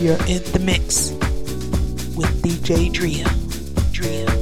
You're in the mix with DJ Drea. Drea.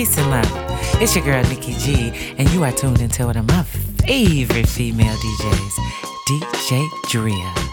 It's your girl Nikki G, and you are tuned into one of my favorite female DJs, DJ Drea.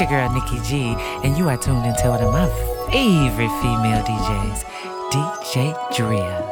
Your girl Nikki G, and you are tuned into one of my favorite female DJs, DJ Drea.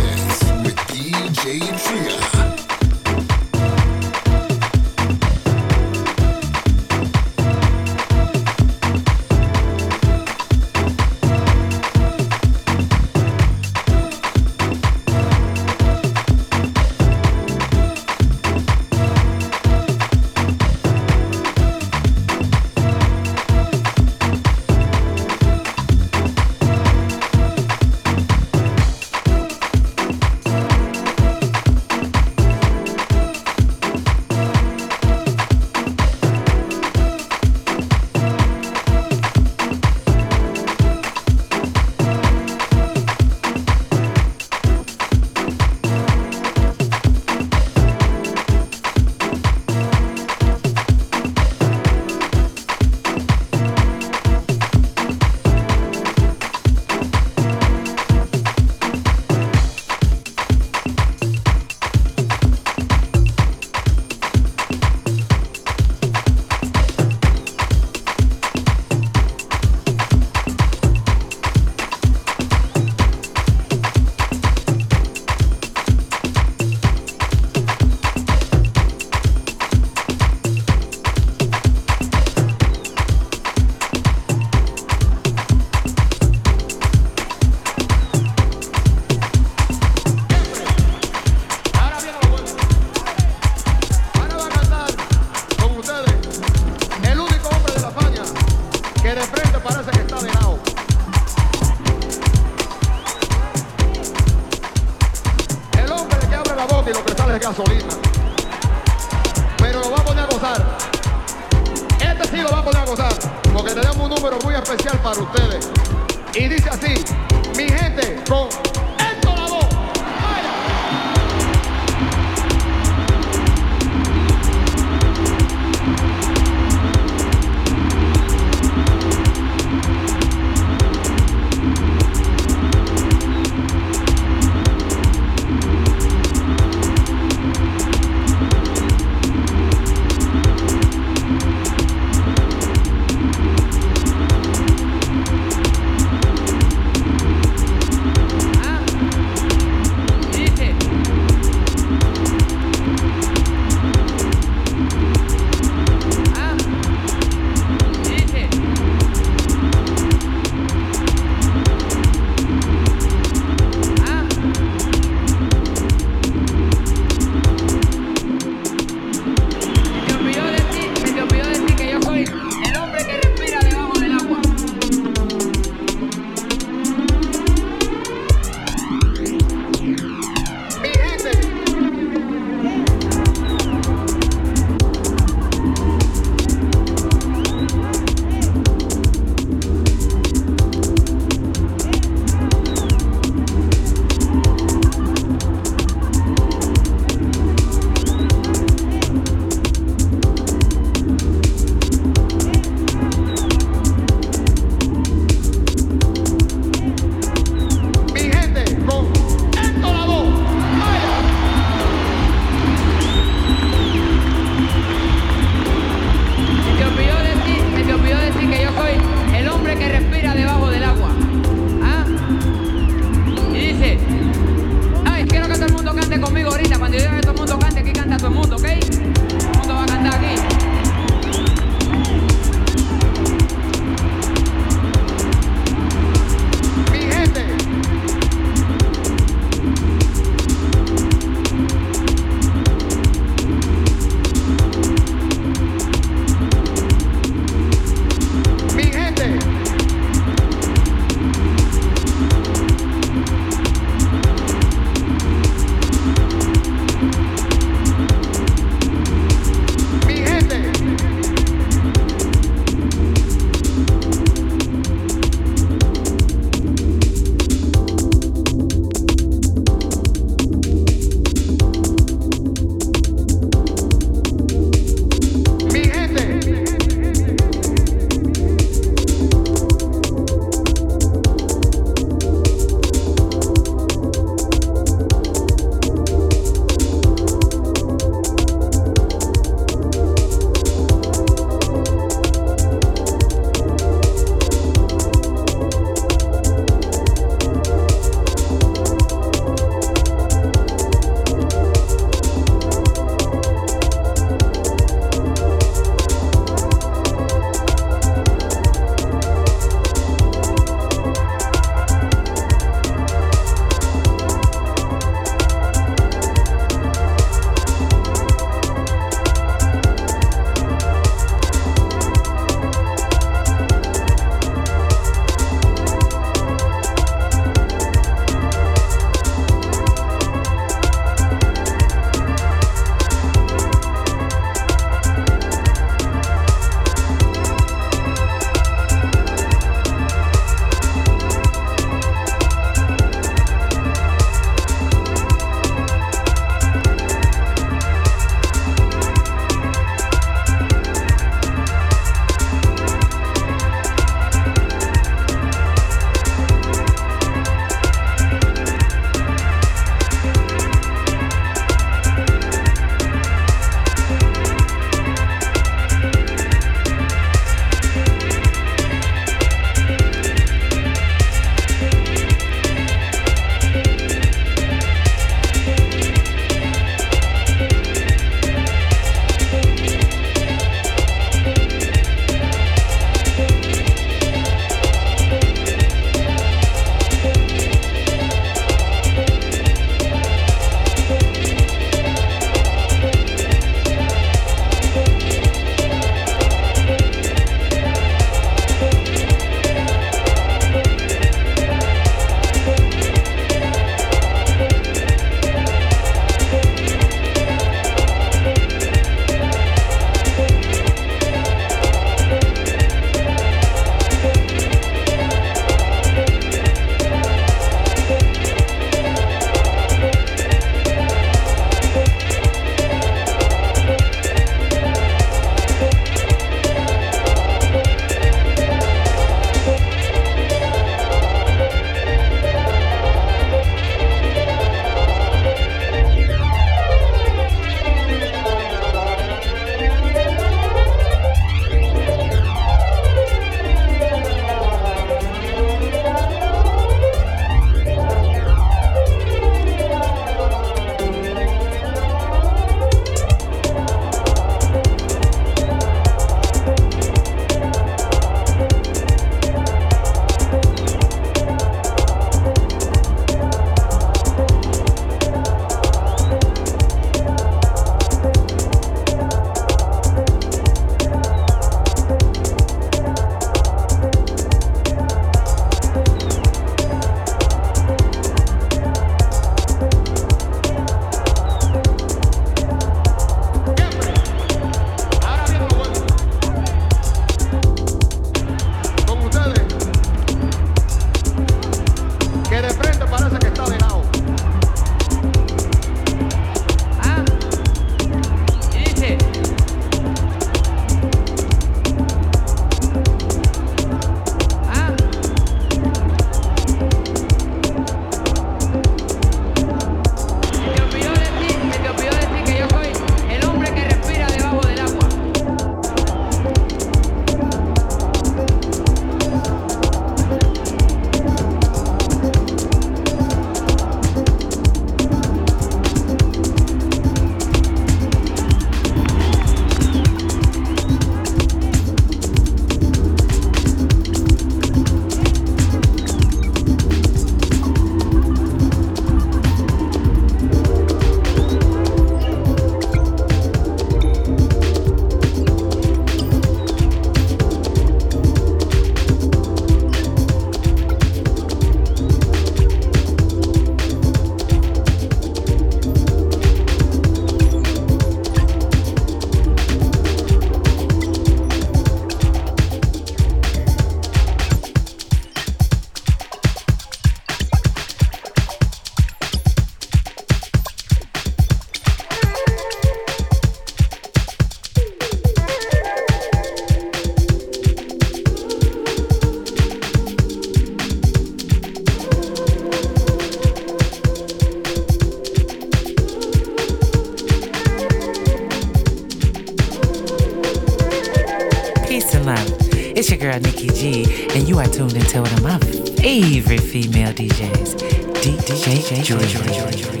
Girl Nikki G, and you are tuned into one of my favorite female DJs, DJ Drea.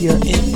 You're in